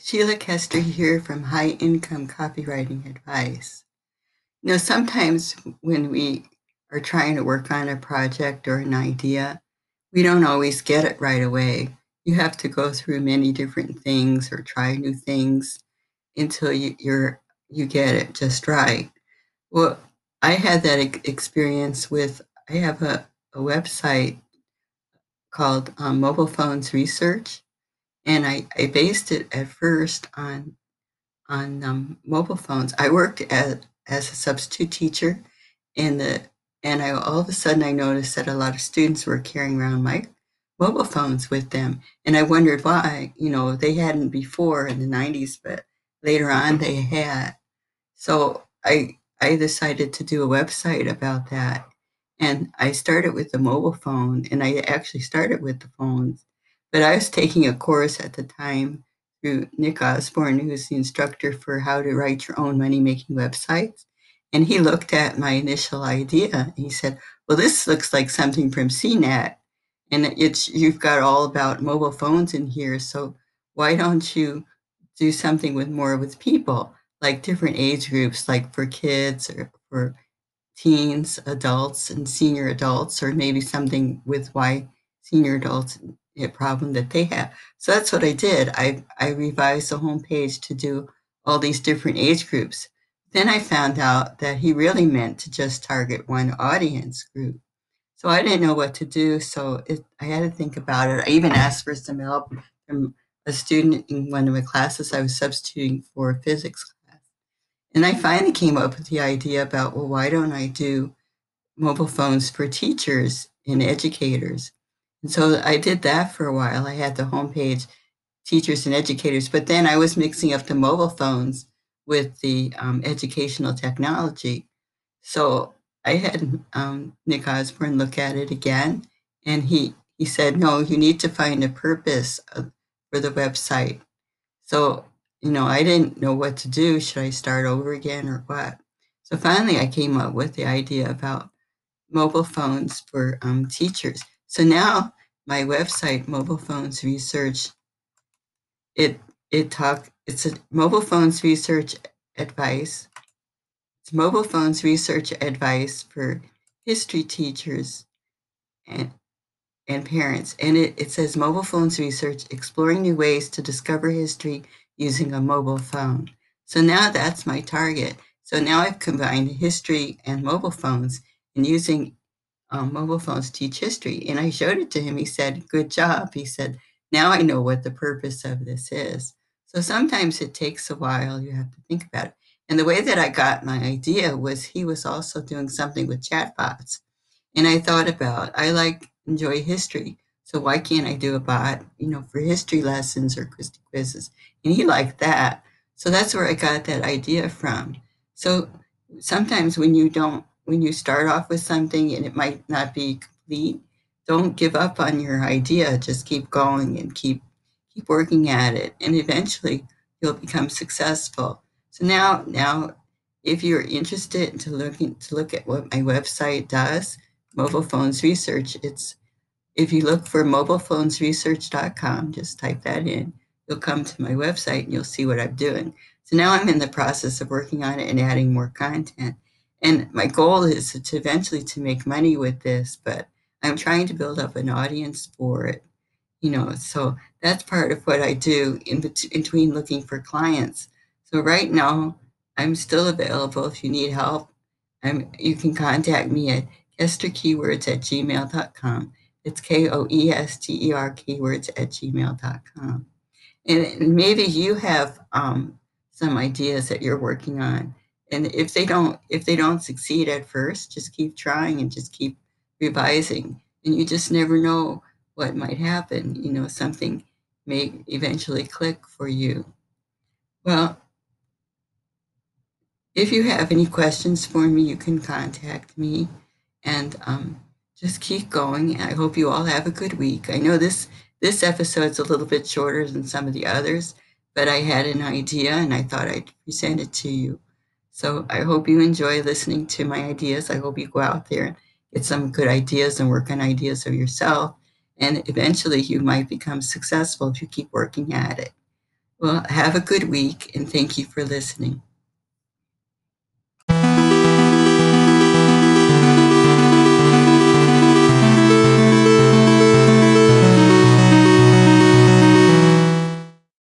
Sheila Koester here from High Income Copywriting Advice. You know, sometimes when we are trying to work on a project or an idea, we don't always get it right away. You have to go through many different things or try new things until you, you're you get it just right. Well, I had that experience with I have a, a website called um, Mobile Phones Research, and I, I based it at first on on um, mobile phones. I worked as as a substitute teacher in the and I all of a sudden I noticed that a lot of students were carrying around my mobile phones with them, and I wondered why. You know, they hadn't before in the '90s, but later on they had. So I I decided to do a website about that, and I started with the mobile phone, and I actually started with the phones but I was taking a course at the time through Nick Usborne, who's the instructor for how to write your own money making websites. And he looked at my initial idea and he said, Well, this looks like something from CNET. And it's you've got all about mobile phones in here. So why don't you do something with more with people, like different age groups, like for kids or for teens, adults, and senior adults, or maybe something with why senior adults a problem that they have. So that's what I did. I, I revised the homepage to do all these different age groups. Then I found out that he really meant to just target one audience group. So I didn't know what to do. So it, I had to think about it. I even asked for some help from a student in one of my classes I was substituting for a physics class. And I finally came up with the idea about, well, why don't I do mobile phones for teachers and educators? And so I did that for a while. I had the homepage, teachers and educators, but then I was mixing up the mobile phones with the um, educational technology. So I had um, Nick Usborne look at it again, and he he said, "No, you need to find a purpose for the website." So you know, I didn't know what to do. Should I start over again or what? So finally, I came up with the idea about mobile phones for um, teachers. So now my website, Mobile Phones Research, it it talk it's a mobile phones research advice. It's mobile phones research advice for history teachers and and parents. And it, it says mobile phones research, exploring new ways to discover history using a mobile phone. So now that's my target. So now I've combined history and mobile phones and using um, mobile phones teach history. And I showed it to him. He said, Good job. He said, Now I know what the purpose of this is. So sometimes it takes a while. You have to think about it. And the way that I got my idea was he was also doing something with chatbots. And I thought about, I like, enjoy history. So why can't I do a bot, you know, for history lessons or quizzes? And he liked that. So that's where I got that idea from. So sometimes when you don't when you start off with something and it might not be complete, don't give up on your idea. Just keep going and keep keep working at it, and eventually you'll become successful. So now, now, if you're interested to looking to look at what my website does, mobile phones research, it's if you look for mobilephonesresearch.com, just type that in. You'll come to my website and you'll see what I'm doing. So now I'm in the process of working on it and adding more content and my goal is to eventually to make money with this but i'm trying to build up an audience for it you know so that's part of what i do in, bet- in between looking for clients. So right now i'm still available if you need help. I'm, you can contact me at koesterkeywords at gmail.com it's k-o-e-s-t-e-r keywords at gmail.com and, and maybe you have um, some ideas that you're working on and if they don't if they don't succeed at first just keep trying and just keep revising. And you just never know what might happen. You know something may eventually click for you. Well if you have any questions for me you can contact me. And um, just keep going. I hope you all have a good week. I know this this episode's a little bit shorter than some of the others but i had an idea and i thought i'd present it to you so I hope you enjoy listening to my ideas. I hope you go out there and get some good ideas and work on ideas of yourself. And eventually you might become successful if you keep working at it. Well, have a good week and thank you for listening.